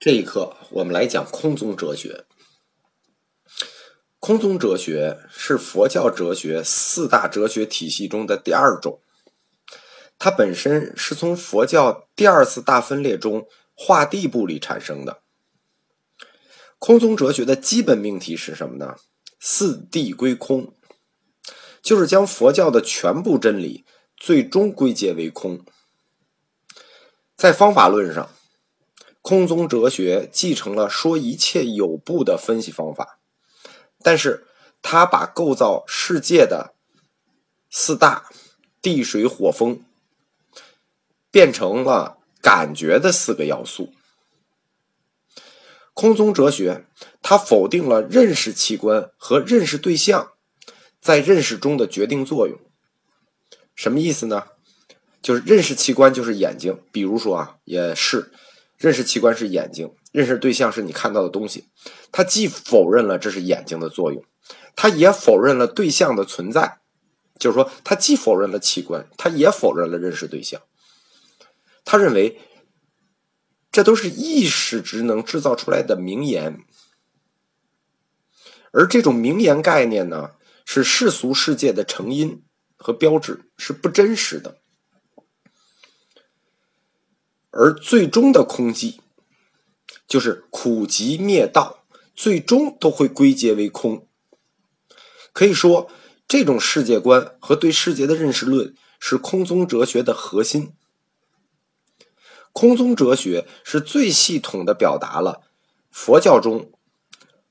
这一课我们来讲空宗哲学。空宗哲学是佛教哲学四大哲学体系中的第二种，它本身是从佛教第二次大分裂中化地部里产生的。空宗哲学的基本命题是什么呢？四谛归空，就是将佛教的全部真理最终归结为空。在方法论上。空宗哲学继承了说一切有部的分析方法，但是他把构造世界的四大地水火风变成了感觉的四个要素。空宗哲学它否定了认识器官和认识对象在认识中的决定作用。什么意思呢？就是认识器官就是眼睛，比如说啊，也是。认识器官是眼睛，认识对象是你看到的东西。他既否认了这是眼睛的作用，他也否认了对象的存在。就是说，他既否认了器官，他也否认了认识对象。他认为，这都是意识职能制造出来的名言，而这种名言概念呢，是世俗世界的成因和标志，是不真实的。而最终的空寂，就是苦集灭道，最终都会归结为空。可以说，这种世界观和对世界的认识论是空宗哲学的核心。空宗哲学是最系统的表达了佛教中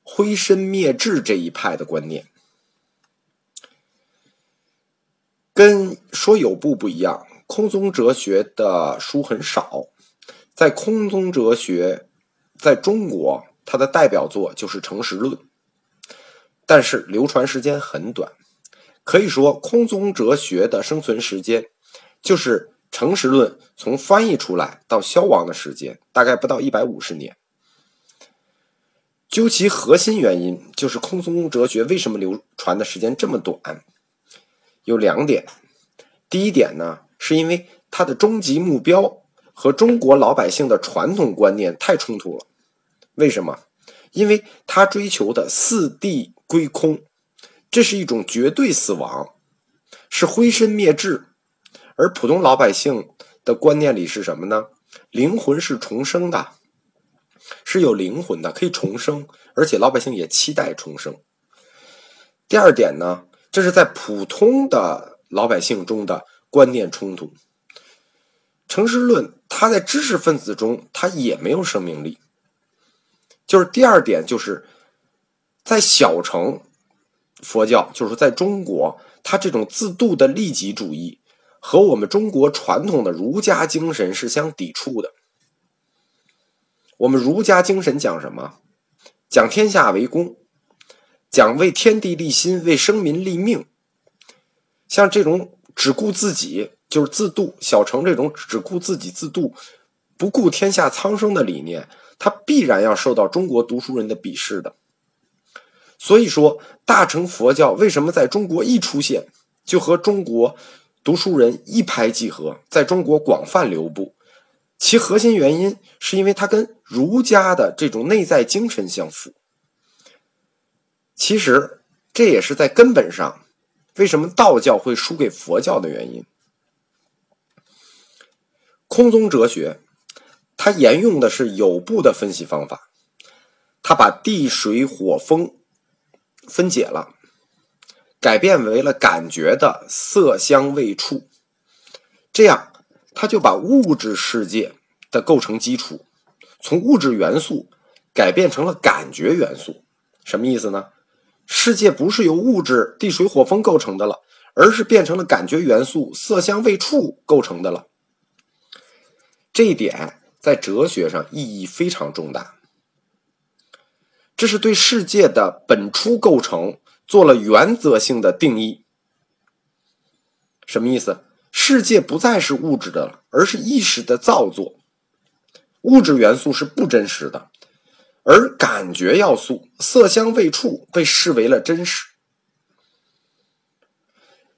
灰身灭智这一派的观念。跟说有部不一样。空宗哲学的书很少，在空宗哲学在中国，它的代表作就是《诚实论》，但是流传时间很短，可以说空宗哲学的生存时间就是《诚实论》从翻译出来到消亡的时间，大概不到一百五十年。究其核心原因，就是空宗哲学为什么流传的时间这么短，有两点。第一点呢。是因为它的终极目标和中国老百姓的传统观念太冲突了。为什么？因为他追求的四谛归空，这是一种绝对死亡，是灰身灭智。而普通老百姓的观念里是什么呢？灵魂是重生的，是有灵魂的，可以重生，而且老百姓也期待重生。第二点呢，这是在普通的老百姓中的。观念冲突，诚实论，它在知识分子中，它也没有生命力。就是第二点，就是在小乘佛教，就是在中国，它这种自度的利己主义和我们中国传统的儒家精神是相抵触的。我们儒家精神讲什么？讲天下为公，讲为天地立心，为生民立命。像这种。只顾自己就是自度，小乘这种只顾自己自度，不顾天下苍生的理念，他必然要受到中国读书人的鄙视的。所以说，大乘佛教为什么在中国一出现就和中国读书人一拍即合，在中国广泛流布？其核心原因是因为它跟儒家的这种内在精神相符。其实这也是在根本上。为什么道教会输给佛教的原因？空中哲学，它沿用的是有部的分析方法，它把地水火风分解了，改变为了感觉的色香味触，这样它就把物质世界的构成基础从物质元素改变成了感觉元素，什么意思呢？世界不是由物质地水火风构成的了，而是变成了感觉元素色香味触构成的了。这一点在哲学上意义非常重大。这是对世界的本初构成做了原则性的定义。什么意思？世界不再是物质的了，而是意识的造作。物质元素是不真实的。而感觉要素色香味触被视为了真实，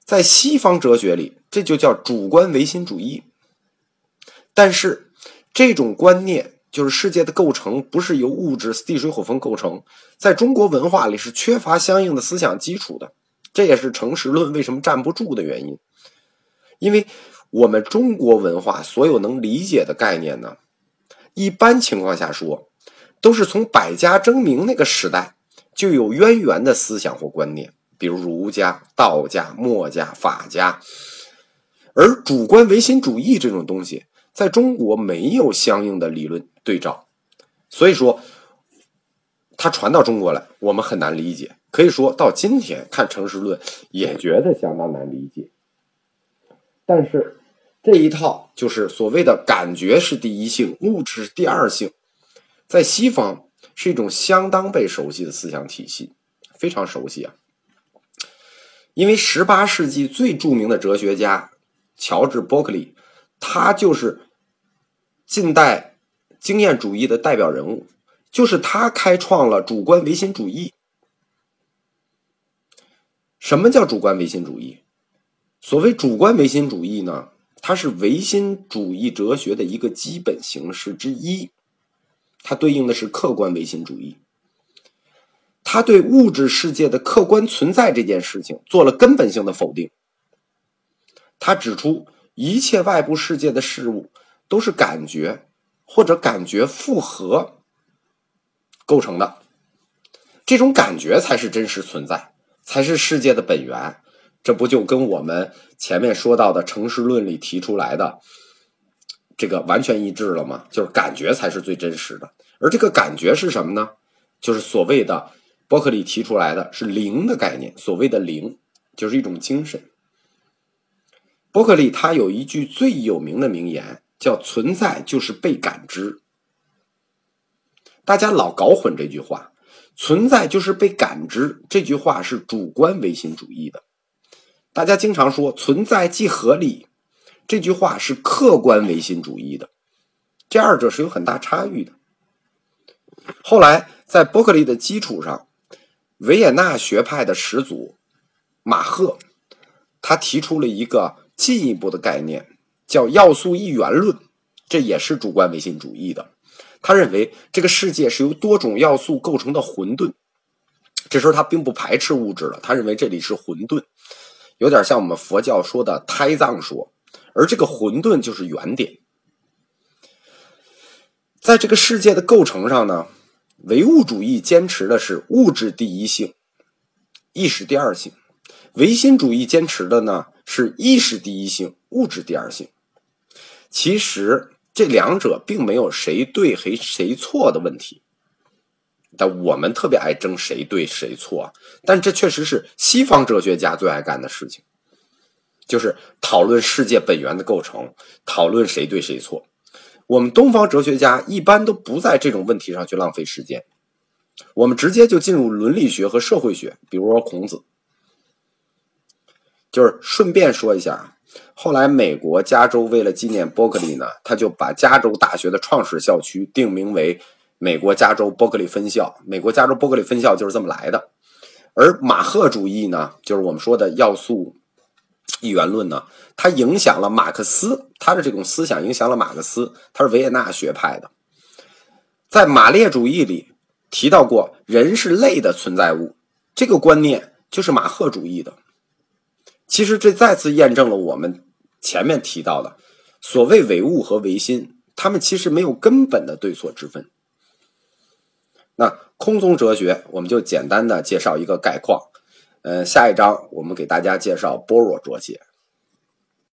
在西方哲学里，这就叫主观唯心主义。但是，这种观念就是世界的构成不是由物质、地水火风构成，在中国文化里是缺乏相应的思想基础的，这也是诚实论为什么站不住的原因。因为我们中国文化所有能理解的概念呢，一般情况下说，都是从百家争鸣那个时代就有渊源的思想或观念，比如儒家、道家、墨家、法家。而主观唯心主义这种东西，在中国没有相应的理论对照，所以说，它传到中国来，我们很难理解。可以说到今天看诚实论，也觉得相当难理解。但是这一套就是所谓的感觉是第一性，物质是第二性，在西方是一种相当被熟悉的思想体系，非常熟悉啊。因为十八世纪最著名的哲学家。乔治·伯克利，他就是近代经验主义的代表人物，就是他开创了主观唯心主义。什么叫主观唯心主义？所谓主观唯心主义呢？它是唯心主义哲学的一个基本形式之一，它对应的是客观唯心主义。他对物质世界的客观存在这件事情做了根本性的否定。他指出，一切外部世界的事物都是感觉或者感觉复合构成的，这种感觉才是真实存在，才是世界的本源。这不就跟我们前面说到的诚实论里提出来的这个完全一致了吗？就是感觉才是最真实的，而这个感觉是什么呢？就是所谓的伯克利提出来的是灵的概念。所谓的灵，就是一种精神。伯克利他有一句最有名的名言，叫“存在就是被感知”。大家老搞混这句话，“存在就是被感知”这句话是主观唯心主义的。大家经常说“存在即合理”，这句话是客观唯心主义的。这二者是有很大差异的。后来在伯克利的基础上，维也纳学派的始祖马赫，他提出了一个。进一步的概念叫要素一元论，这也是主观唯心主义的。他认为这个世界是由多种要素构成的混沌。这时候他并不排斥物质了，他认为这里是混沌，有点像我们佛教说的胎藏说。而这个混沌就是原点。在这个世界的构成上呢，唯物主义坚持的是物质第一性，意识第二性；唯心主义坚持的呢。是意识第一性，物质第二性。其实这两者并没有谁对谁谁错的问题，但我们特别爱争谁对谁错。但这确实是西方哲学家最爱干的事情，就是讨论世界本源的构成，讨论谁对谁错。我们东方哲学家一般都不在这种问题上去浪费时间，我们直接就进入伦理学和社会学，比如说孔子。就是顺便说一下，后来美国加州为了纪念伯克利呢，他就把加州大学的创始校区定名为美国加州伯克利分校。美国加州伯克利分校就是这么来的。而马赫主义呢，就是我们说的要素一元论呢，它影响了马克思，他的这种思想影响了马克思，他是维也纳学派的。在马列主义里提到过，人是类的存在物，这个观念就是马赫主义的。其实这再次验证了我们前面提到的所谓唯物和唯心，他们其实没有根本的对错之分。那空宗哲学，我们就简单的介绍一个概况。呃，下一章我们给大家介绍般若哲学。